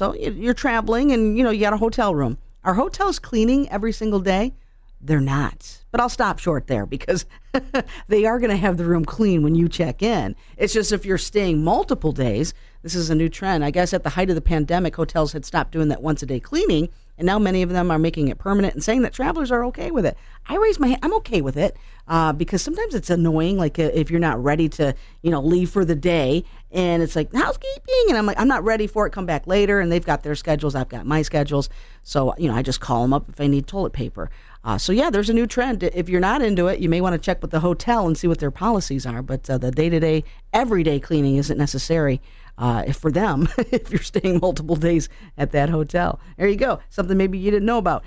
So you- you're traveling and you know you got a hotel room. Are hotels cleaning every single day? They're not. But I'll stop short there because they are going to have the room clean when you check in. It's just if you're staying multiple days, this is a new trend. I guess at the height of the pandemic, hotels had stopped doing that once a day cleaning, and now many of them are making it permanent and saying that travelers are okay with it. I raise my hand. I'm okay with it uh, because sometimes it's annoying, like uh, if you're not ready to, you know, leave for the day, and it's like housekeeping, and I'm like, I'm not ready for it. Come back later, and they've got their schedules. I've got my schedules, so you know, I just call them up if I need toilet paper. Uh, so yeah, there's a new trend. If you're not into it, you may want to check with the hotel and see what their policies are. But uh, the day-to-day, everyday cleaning isn't necessary uh, for them if you're staying multiple days at that hotel. There you go. Something maybe you didn't know about.